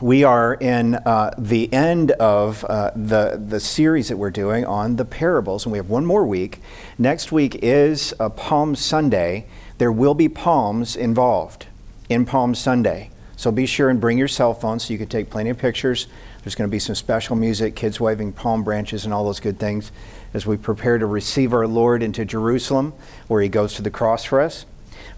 we are in uh, the end of uh, the, the series that we're doing on the parables, and we have one more week. Next week is Palm Sunday. There will be palms involved in Palm Sunday. So be sure and bring your cell phone so you can take plenty of pictures. There's going to be some special music, kids waving palm branches, and all those good things as we prepare to receive our Lord into Jerusalem, where he goes to the cross for us.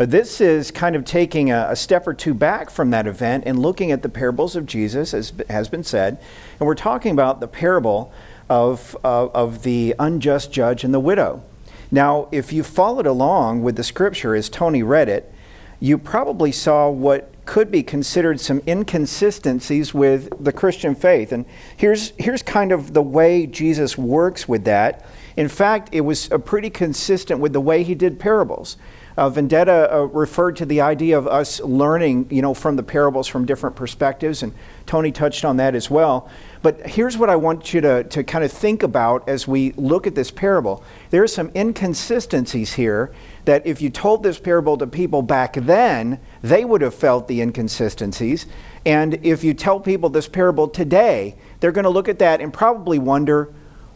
But this is kind of taking a, a, step or two back from that event and looking at the parables of Jesus, as has been said. And we're talking about the parable of, uh, of the unjust judge and the widow. Now, if you followed along with the scripture as Tony read it, you probably saw what could be considered some inconsistencies with the Christian faith. And here's, here's kind of the way Jesus works with that. In fact, it was pretty consistent with the way he did parables. Uh, Vendetta uh, referred to the idea of us learning, you know, from the parables from different perspectives, and Tony touched on that as well. But here's what I want you to, to kind of think about as we look at this parable. There are some inconsistencies here that if you told this parable to people back then, they would have felt the inconsistencies. And if you tell people this parable today, they're going to look at that and probably wonder,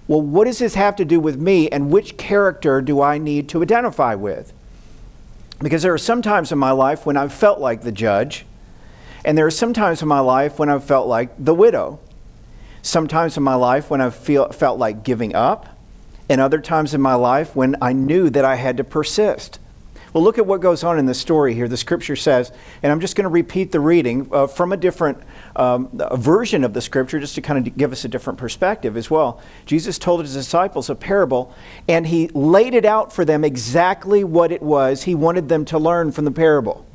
well, what does this have to do with me, and which character do I need to identify with? Because there are some times in my life when I've felt like the judge, and there are some times in my life when I've felt like the widow. Sometimes in my life when I've feel, felt like giving up, and other times in my life when I knew that I had to persist. Well, look at what goes on in the story here. The scripture says, and I'm just going to repeat the reading uh, from a different um, a version of the scripture just to kind of give us a different perspective as well. Jesus told his disciples a parable, and he laid it out for them exactly what it was he wanted them to learn from the parable.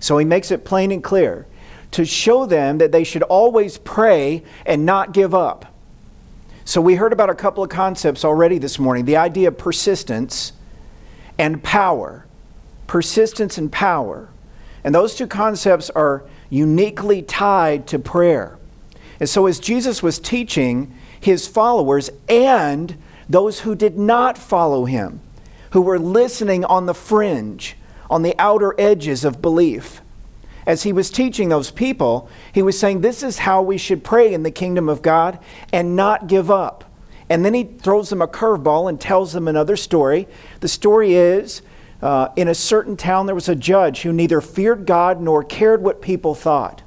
So he makes it plain and clear to show them that they should always pray and not give up. So we heard about a couple of concepts already this morning the idea of persistence and power persistence and power. And those two concepts are uniquely tied to prayer. And so, as Jesus was teaching his followers and those who did not follow him, who were listening on the fringe, on the outer edges of belief, as he was teaching those people, he was saying, This is how we should pray in the kingdom of God and not give up. And then he throws them a curveball and tells them another story. The story is uh, in a certain town, there was a judge who neither feared God nor cared what people thought.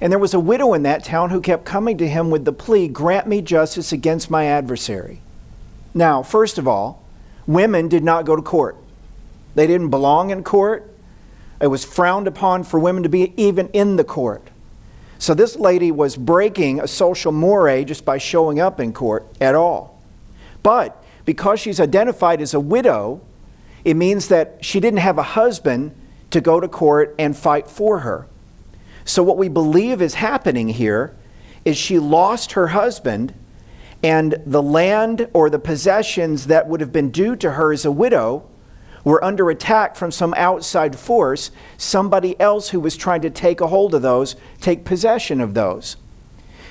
And there was a widow in that town who kept coming to him with the plea, Grant me justice against my adversary. Now, first of all, women did not go to court, they didn't belong in court. It was frowned upon for women to be even in the court. So this lady was breaking a social mores just by showing up in court at all. But because she's identified as a widow, it means that she didn't have a husband to go to court and fight for her. So, what we believe is happening here is she lost her husband, and the land or the possessions that would have been due to her as a widow were under attack from some outside force, somebody else who was trying to take a hold of those, take possession of those.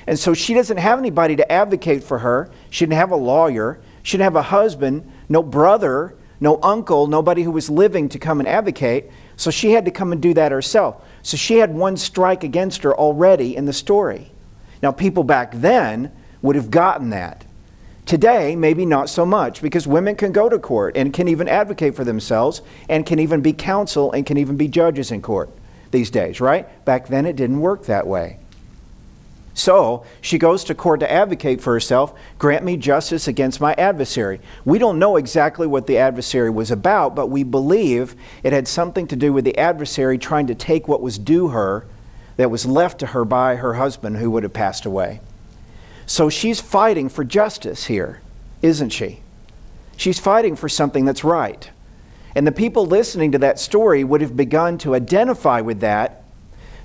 And so she doesn't have anybody to advocate for her. She didn't have a lawyer. She didn't have a husband, no brother no uncle, nobody who was living to come and advocate. So she had to come and do that herself. So she had one strike against her already in the story. Now, people back then would have gotten that. Today, maybe not so much because women can go to court and can even advocate for themselves and can even be counsel and can even be judges in court these days, right? Back then, it didn't work that way. So she goes to court to advocate for herself grant me justice against my adversary. We don't know exactly what the adversary was about, but we believe it had something to do with the adversary trying to take what was due her that was left to her by her husband who would have passed away. So she's fighting for justice here, isn't she? She's fighting for something that's right. And the people listening to that story would have begun to identify with that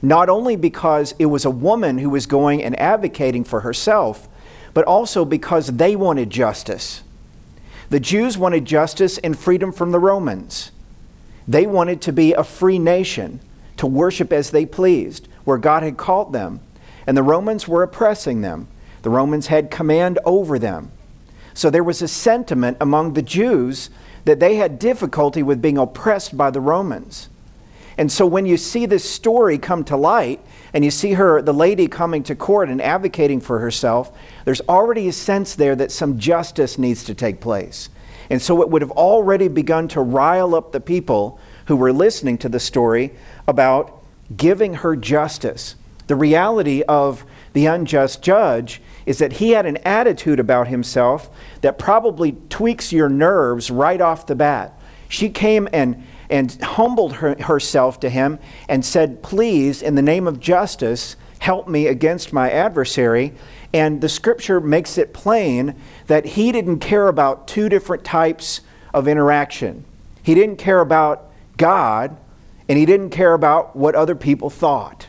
not only because it was a woman who was going and advocating for herself, but also because they wanted justice. The Jews wanted justice and freedom from the Romans. They wanted to be a free nation, to worship as they pleased, where God had called them. And the Romans were oppressing them. The Romans had command over them. So there was a sentiment among the Jews that they had difficulty with being oppressed by the Romans. And so when you see this story come to light, and you see her, the lady coming to court and advocating for herself, there's already a sense there that some justice needs to take place. And so it would have already begun to rile up the people who were listening to the story about giving her justice. The reality of the unjust judge is that he had an attitude about himself that probably tweaks your nerves right off the bat. She came and and humbled her, herself to him and said, Please, in the name of justice, help me against my adversary. And the scripture makes it plain that he didn't care about two different types of interaction. He didn't care about God, and he didn't care about what other people thought.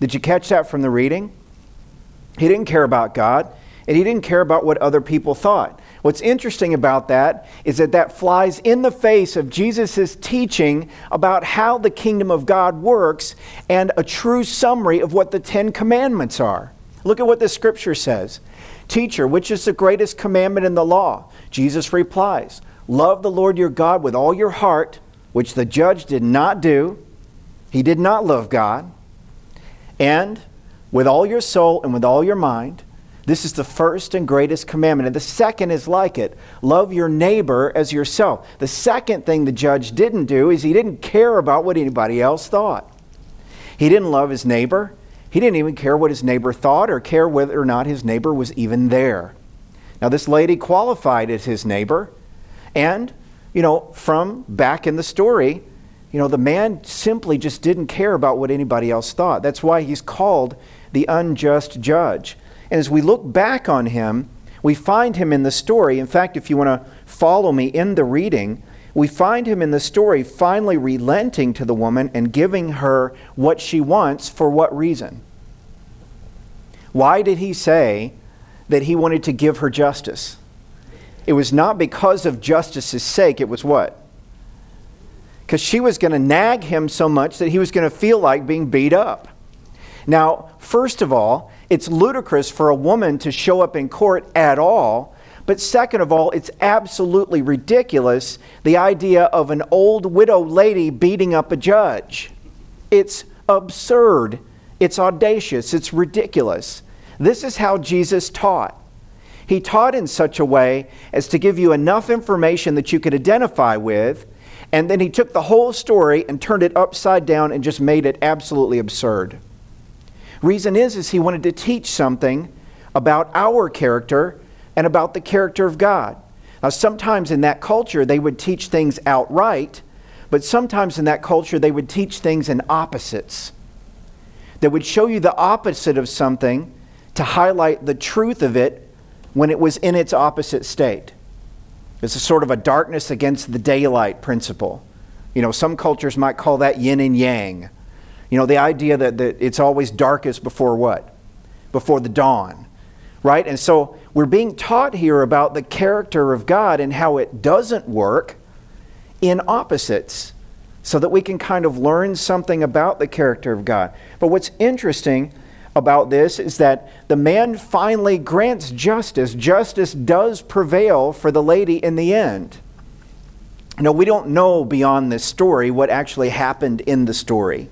Did you catch that from the reading? He didn't care about God, and he didn't care about what other people thought. What's interesting about that is that that flies in the face of Jesus' teaching about how the kingdom of God works and a true summary of what the Ten Commandments are. Look at what the scripture says. Teacher, which is the greatest commandment in the law? Jesus replies, Love the Lord your God with all your heart, which the judge did not do. He did not love God. And with all your soul and with all your mind this is the first and greatest commandment. And the second is like it love your neighbor as yourself. The second thing the judge didn't do is he didn't care about what anybody else thought. He didn't love his neighbor. He didn't even care what his neighbor thought or care whether or not his neighbor was even there. Now, this lady qualified as his neighbor. And, you know, from back in the story, you know, the man simply just didn't care about what anybody else thought. That's why he's called the unjust judge. And as we look back on him, we find him in the story. In fact, if you want to follow me in the reading, we find him in the story finally relenting to the woman and giving her what she wants for what reason? Why did he say that he wanted to give her justice? It was not because of justice's sake, it was what? Because she was going to nag him so much that he was going to feel like being beat up. Now, first of all, it's ludicrous for a woman to show up in court at all. But second of all, it's absolutely ridiculous the idea of an old widow lady beating up a judge. It's absurd. It's audacious. It's ridiculous. This is how Jesus taught. He taught in such a way as to give you enough information that you could identify with, and then he took the whole story and turned it upside down and just made it absolutely absurd. Reason is, is he wanted to teach something about our character and about the character of God. Now, sometimes in that culture, they would teach things outright, but sometimes in that culture, they would teach things in opposites. That would show you the opposite of something to highlight the truth of it when it was in its opposite state. It's a sort of a darkness against the daylight principle. You know, some cultures might call that yin and yang you know, the idea that, that it's always darkest before what? Before the dawn, right? And so we're being taught here about the character of God and how it doesn't work in opposites so that we can kind of learn something about the character of God. But what's interesting about this is that the man finally grants justice. Justice does prevail for the lady in the end. Now, we don't know beyond this story what actually happened in the story.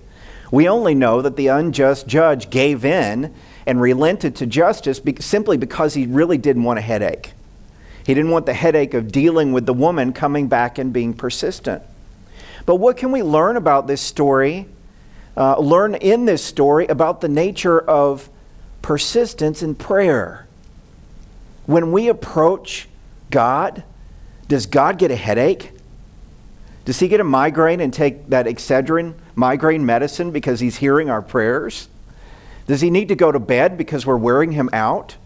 We only know that the unjust judge gave in and relented to justice simply because he really didn't want a headache. He didn't want the headache of dealing with the woman coming back and being persistent. But what can we learn about this story? Uh, learn in this story about the nature of persistence in prayer. When we approach God, does God get a headache? Does he get a migraine and take that Excedrin migraine medicine because he's hearing our prayers? Does he need to go to bed because we're wearing him out?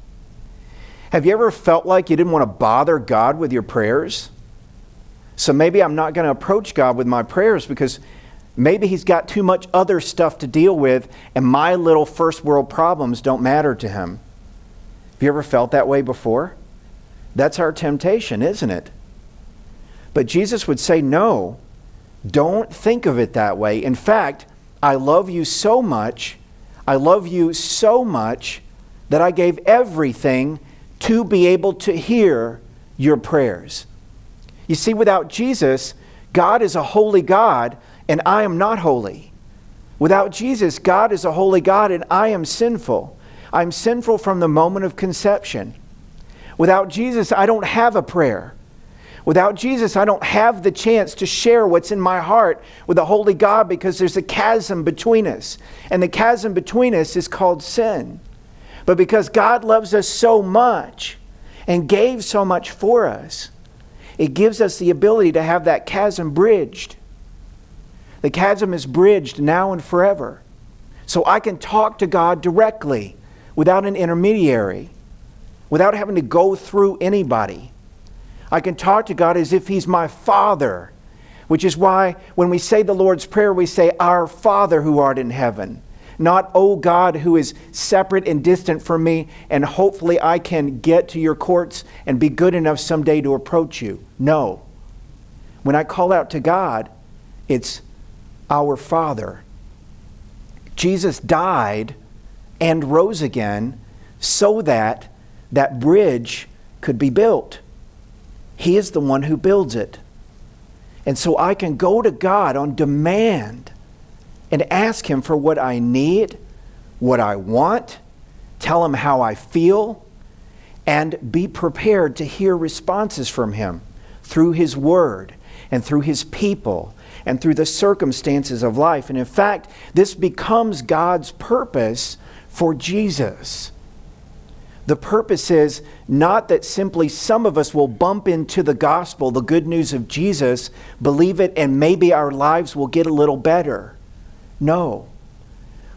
Have you ever felt like you didn't want to bother God with your prayers? So maybe I'm not going to approach God with my prayers because maybe he's got too much other stuff to deal with and my little first world problems don't matter to him. Have you ever felt that way before? That's our temptation, isn't it? But Jesus would say, no, don't think of it that way. In fact, I love you so much, I love you so much that I gave everything to be able to hear your prayers. You see, without Jesus, God is a holy God, and I am not holy. Without Jesus, God is a holy God, and I am sinful. I'm sinful from the moment of conception. Without Jesus, I don't have a prayer. Without Jesus, I don't have the chance to share what's in my heart with the holy God because there's a chasm between us. And the chasm between us is called sin. But because God loves us so much and gave so much for us, it gives us the ability to have that chasm bridged. The chasm is bridged now and forever. So I can talk to God directly without an intermediary, without having to go through anybody. I can talk to God as if He's my Father, which is why when we say the Lord's Prayer, we say, Our Father who art in heaven. Not, oh God, who is separate and distant from me, and hopefully I can get to your courts and be good enough someday to approach you. No. When I call out to God, it's our Father. Jesus died and rose again so that that bridge could be built. He is the one who builds it. And so I can go to God on demand and ask Him for what I need, what I want, tell Him how I feel, and be prepared to hear responses from Him through His Word and through His people and through the circumstances of life. And in fact, this becomes God's purpose for Jesus. The purpose is not that simply some of us will bump into the gospel, the good news of Jesus, believe it, and maybe our lives will get a little better. No.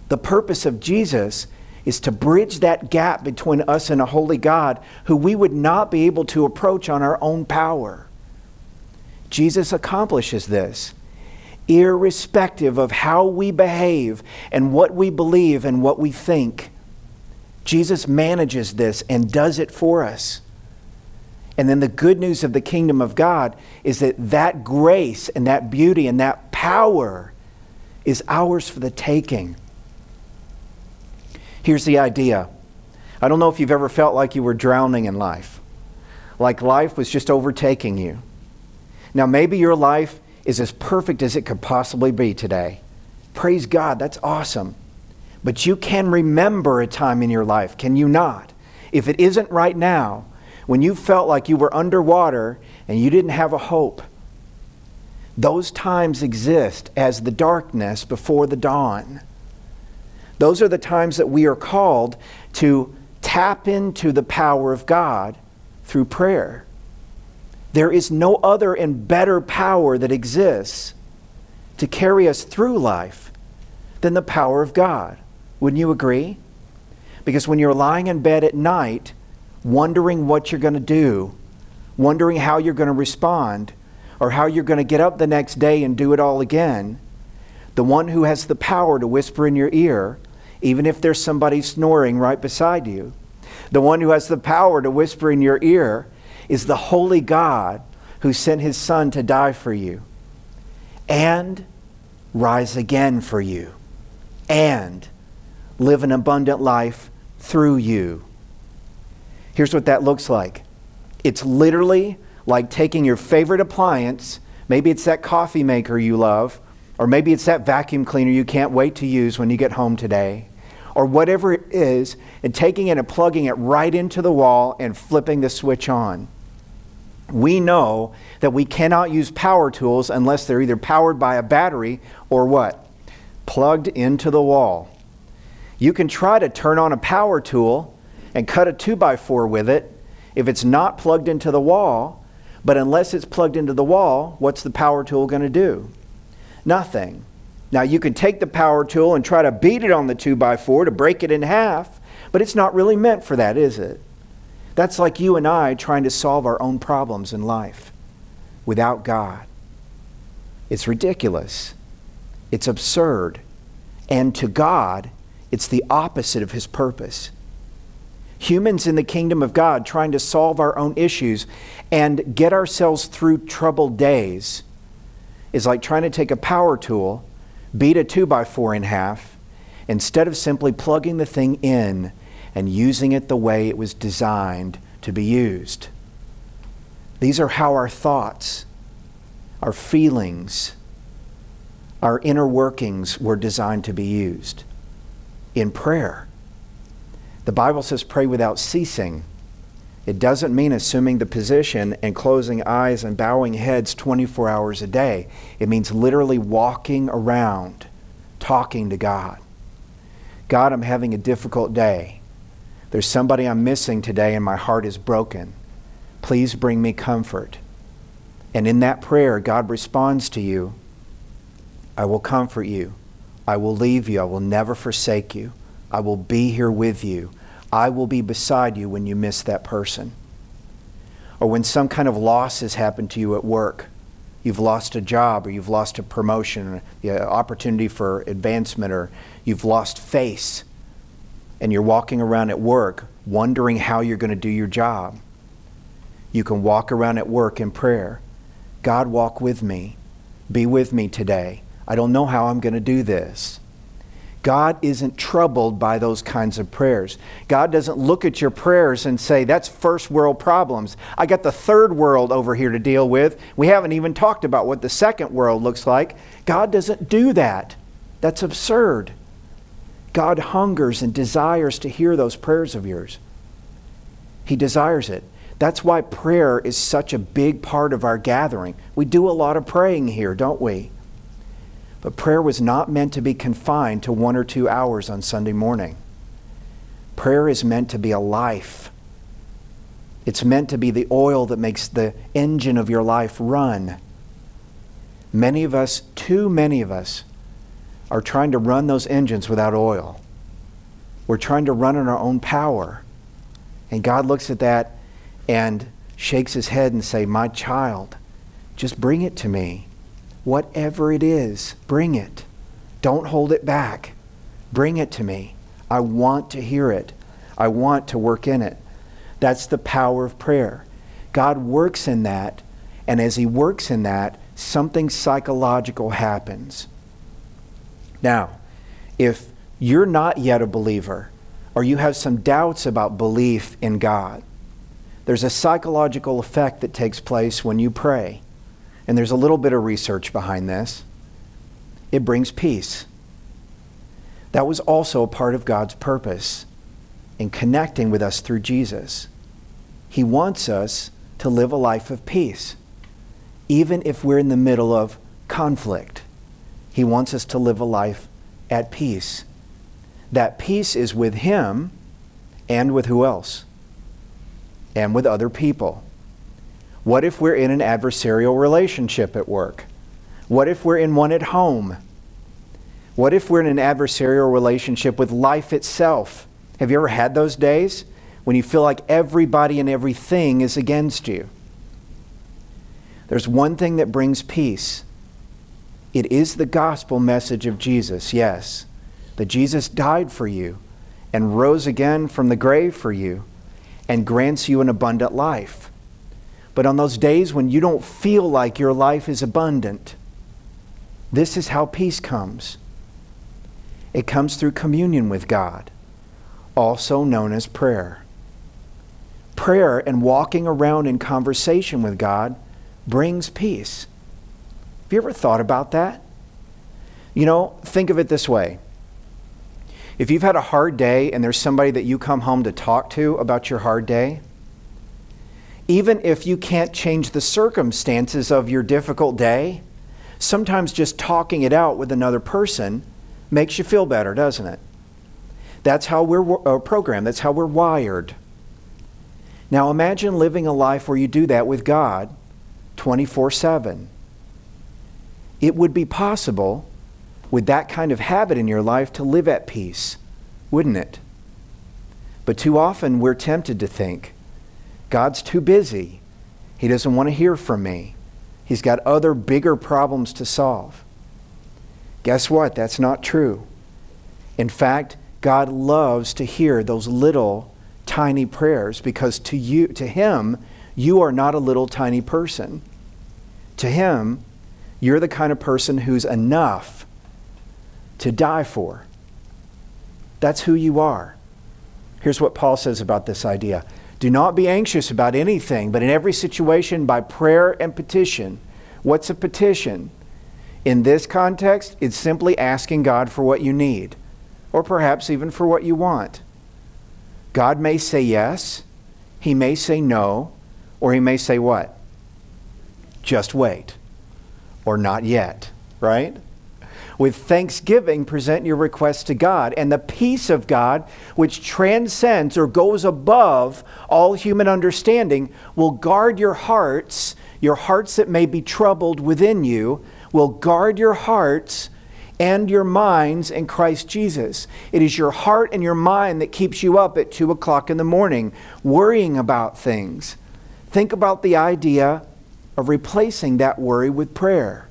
The purpose of Jesus is to bridge that gap between us and a holy God who we would not be able to approach on our own power. Jesus accomplishes this irrespective of how we behave and what we believe and what we think. Jesus manages this and does it for us. And then the good news of the kingdom of God is that that grace and that beauty and that power is ours for the taking. Here's the idea I don't know if you've ever felt like you were drowning in life, like life was just overtaking you. Now, maybe your life is as perfect as it could possibly be today. Praise God, that's awesome. But you can remember a time in your life, can you not? If it isn't right now, when you felt like you were underwater and you didn't have a hope, those times exist as the darkness before the dawn. Those are the times that we are called to tap into the power of God through prayer. There is no other and better power that exists to carry us through life than the power of God. Wouldn't you agree? Because when you're lying in bed at night, wondering what you're going to do, wondering how you're going to respond, or how you're going to get up the next day and do it all again, the one who has the power to whisper in your ear, even if there's somebody snoring right beside you, the one who has the power to whisper in your ear is the holy God who sent his Son to die for you and rise again for you and live an abundant life through you. Here's what that looks like it's literally like taking your favorite appliance, maybe it's that coffee maker you love, or maybe it's that vacuum cleaner you can't wait to use when you get home today, or whatever it is, and taking it and plugging it right into the wall and flipping the switch on. We know that we cannot use power tools unless they're either powered by a battery or what? Plugged into the wall. You can try to turn on a power tool and cut a 2x4 with it if it's not plugged into the wall, but unless it's plugged into the wall, what's the power tool going to do? Nothing. Now, you can take the power tool and try to beat it on the 2x4 to break it in half, but it's not really meant for that, is it? That's like you and I trying to solve our own problems in life without God. It's ridiculous. It's absurd. And to God, it's the opposite of his purpose. Humans in the kingdom of God trying to solve our own issues and get ourselves through troubled days is like trying to take a power tool, beat a 2 by 4 in half, instead of simply plugging the thing in and using it the way it was designed to be used. These are how our thoughts, our feelings, Our inner workings were designed to be used in prayer. The Bible says, pray without ceasing. It doesn't mean assuming the position and closing eyes and bowing heads 24 hours a day. It means literally walking around, talking to God. God, I'm having a difficult day. There's somebody I'm missing today and my heart is broken. Please bring me comfort. And in that prayer, God responds to you I will comfort you. I will leave you. I will never forsake you. I will be here with you. I will be beside you when you miss that person. Or when some kind of loss has happened to you at work. You've lost a job, or you've lost a promotion, the opportunity for advancement, or you've lost face, and you're walking around at work wondering how you're going to do your job. You can walk around at work in prayer. God, walk with me. Be with me today. I don't know how I'm going to do this. God isn't troubled by those kinds of prayers. God doesn't look at your prayers and say, that's first world problems. I got the third world over here to deal with. We haven't even talked about what the second world looks like. God doesn't do that. That's absurd. God hungers and desires to hear those prayers of yours. He desires it. That's why prayer is such a big part of our gathering. We do a lot of praying here, don't we? But prayer was not meant to be confined to one or two hours on Sunday morning. Prayer is meant to be a life. It's meant to be the oil that makes the engine of your life run. Many of us, too many of us, are trying to run those engines without oil. We're trying to run on our own power. And God looks at that and shakes his head and say, "My child, just bring it to me. Whatever it is, bring it. Don't hold it back. Bring it to me. I want to hear it. I want to work in it. That's the power of prayer. God works in that, and as He works in that, something psychological happens. Now, if you're not yet a believer, or you have some doubts about belief in God, there's a psychological effect that takes place when you pray and there's a little bit of research behind this, it brings peace. That was also a part of God's purpose in connecting with us through Jesus. He wants us to live a life of peace, even if we're in the middle of conflict. He wants us to live a life at peace. That peace is with Him and with who else? And with other people. What if we're in an adversarial relationship at work? What if we're in one at home? What if we're in an adversarial relationship with life itself? Have you ever had those days when you feel like everybody and everything is against you? There's one thing that brings peace. It is the gospel message of Jesus, yes, that Jesus died for you and rose again from the grave for you and grants you an abundant life. But on those days when you don't feel like your life is abundant, this is how peace comes. It comes through communion with God, also known as prayer. Prayer and walking around in conversation with God brings peace. Have you ever thought about that? You know, think of it this way. If you've had a hard day and there's somebody that you come home to talk to about your hard day, even if you can't change the circumstances of your difficult day, sometimes just talking it out with another person makes you feel better, doesn't it? That's how we're uh, programmed, that's how we're wired. Now imagine living a life where you do that with God 24 7. It would be possible with that kind of habit in your life to live at peace, wouldn't it? But too often we're tempted to think, God's too busy. He doesn't want to hear from me. He's got other bigger problems to solve. Guess what? That's not true. In fact, God loves to hear those little tiny prayers because to you to him you are not a little tiny person. To him, you're the kind of person who's enough to die for. That's who you are. Here's what Paul says about this idea do not be anxious about anything, but in every situation, by prayer and petition. What's a petition? In this context, it's simply asking God for what you need, or perhaps even for what you want. God may say yes, He may say no, or He may say what? Just wait, or not yet, right? With thanksgiving, present your requests to God, and the peace of God, which transcends or goes above all human understanding, will guard your hearts, your hearts that may be troubled within you will guard your hearts and your minds in Christ Jesus. It is your heart and your mind that keeps you up at 2 o'clock in the morning, worrying about things. Think about the idea of replacing that worry with prayer.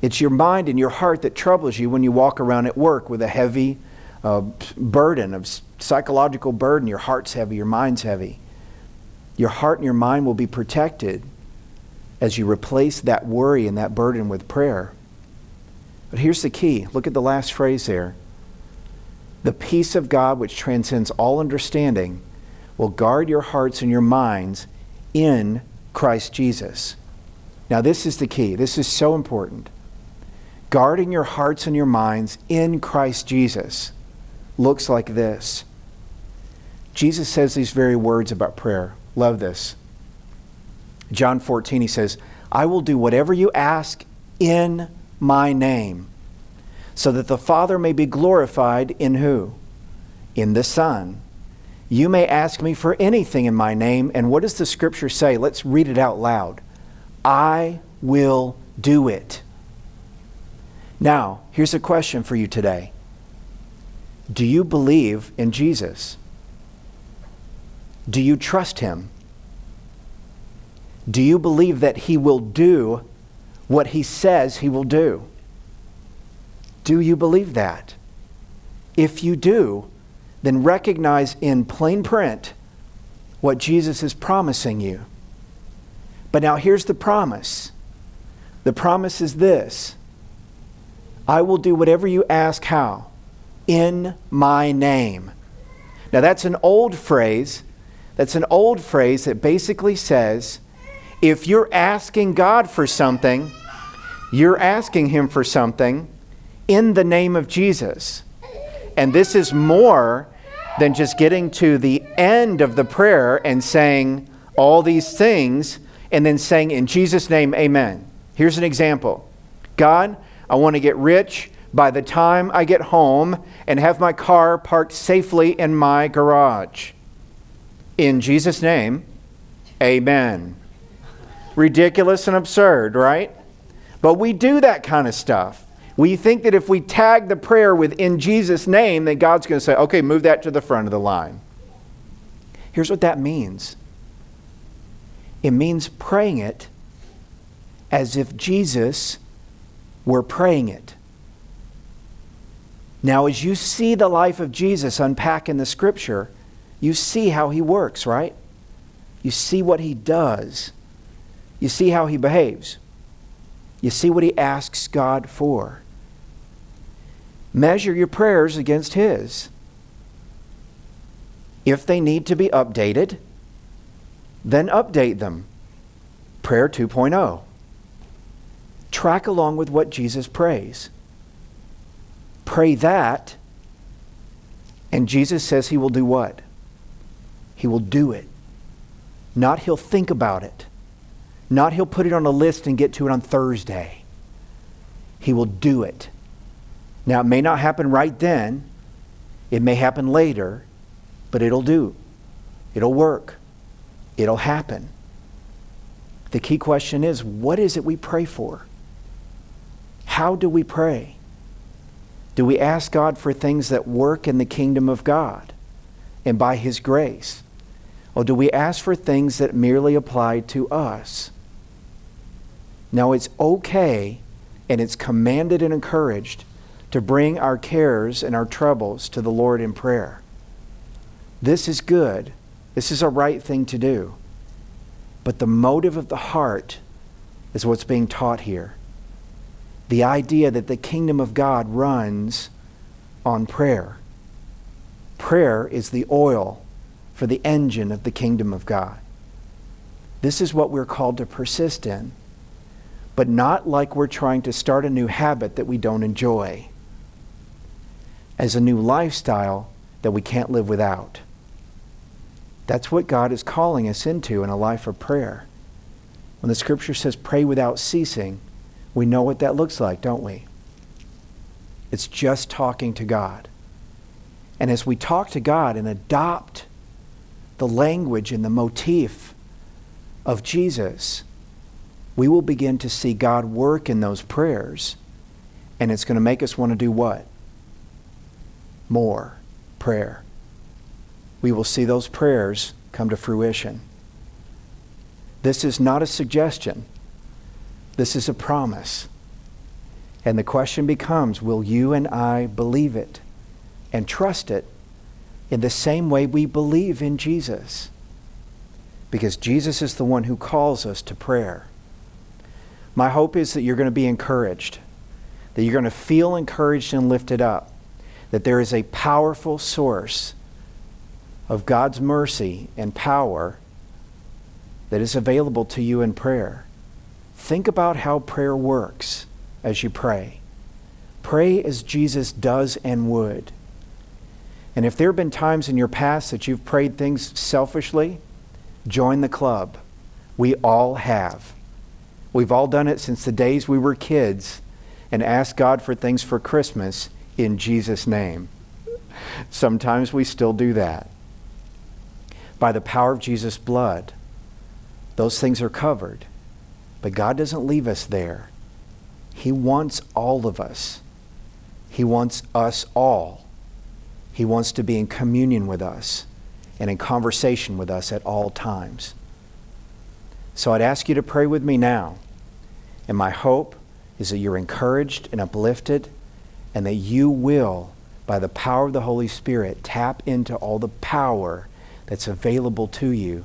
It's your mind and your heart that troubles you when you walk around at work with a heavy uh, burden of psychological burden. Your heart's heavy, your mind's heavy. Your heart and your mind will be protected as you replace that worry and that burden with prayer. But here's the key look at the last phrase there. The peace of God, which transcends all understanding, will guard your hearts and your minds in Christ Jesus. Now, this is the key. This is so important. Guarding your hearts and your minds in Christ Jesus looks like this. Jesus says these very words about prayer. Love this. John 14, he says, I will do whatever you ask in my name, so that the Father may be glorified in who? In the Son. You may ask me for anything in my name, and what does the scripture say? Let's read it out loud. I will do it. Now, here's a question for you today Do you believe in Jesus? Do you trust him? Do you believe that He will do what He says He will do? Do you believe that? If you do, then recognize in plain print what Jesus is promising you. But now here's the promise the promise is this I will do whatever you ask how? In my name. Now that's an old phrase. That's an old phrase that basically says, if you're asking God for something, you're asking Him for something in the name of Jesus. And this is more than just getting to the end of the prayer and saying all these things and then saying, In Jesus' name, amen. Here's an example God, I want to get rich by the time I get home and have my car parked safely in my garage. In Jesus' name, amen ridiculous and absurd, right? But we do that kind of stuff. We think that if we tag the prayer with in Jesus' name, then God's going to say, okay, move that to the front of the line. Here's what that means it means praying it as if Jesus were praying it. Now, as you see the life of Jesus unpack in the scripture, you see how he works, right? You see what he does. You see how he behaves. You see what he asks God for. Measure your prayers against his. If they need to be updated, then update them. Prayer 2.0. Track along with what Jesus prays. Pray that, and Jesus says he will do what? He will do it. Not he'll think about it. Not he'll put it on a list and get to it on Thursday. He will do it. Now, it may not happen right then, it may happen later, but it'll do. It'll work. It'll happen. The key question is what is it we pray for? How do we pray? Do we ask God for things that work in the kingdom of God and by His grace? Or do we ask for things that merely apply to us? Now, it's okay and it's commanded and encouraged to bring our cares and our troubles to the Lord in prayer. This is good. This is a right thing to do. But the motive of the heart is what's being taught here. The idea that the kingdom of God runs on prayer. Prayer is the oil for the engine of the kingdom of God. This is what we're called to persist in. but not like we're trying to start a new habit that we don't enjoy, as a new lifestyle that we can't live without. That's what God is calling us into in a life of prayer. When the scripture says pray without ceasing, we know what that looks like, don't we? It's just talking to God. And as we talk to God and adopt the language and the motif of Jesus, we will begin to see God work in those prayers. And it's going to make us want to do what? More prayer we will see those prayers come to fruition. This is not a suggestion, this is a promise. And the question becomes will you and I believe it and trust it in the same way we believe in Jesus? Because Jesus is the one who calls us to prayer. My hope is that you're going to be encouraged, that you're going to feel encouraged and lifted up, that there is a powerful source of God's mercy and power that is available to you in prayer. Think about how prayer works as you pray. Pray as Jesus does and would. And if there have been times in your past that you've prayed things selfishly, join the club. We all have. We've all done it since the days we were kids and asked God for things for Christmas in Jesus' name. Sometimes we still do that by the power of Jesus' blood. Those things are covered. But God doesn't leave us there. He wants all of us. He wants us all. He wants to be in communion with us and in conversation with us at all times. So I'd ask you to pray with me now. And my hope is that you're encouraged and uplifted and that you will, by the power of the Holy Spirit, tap into all the power that's available to you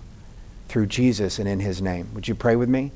through Jesus and in his name. Would you pray with me?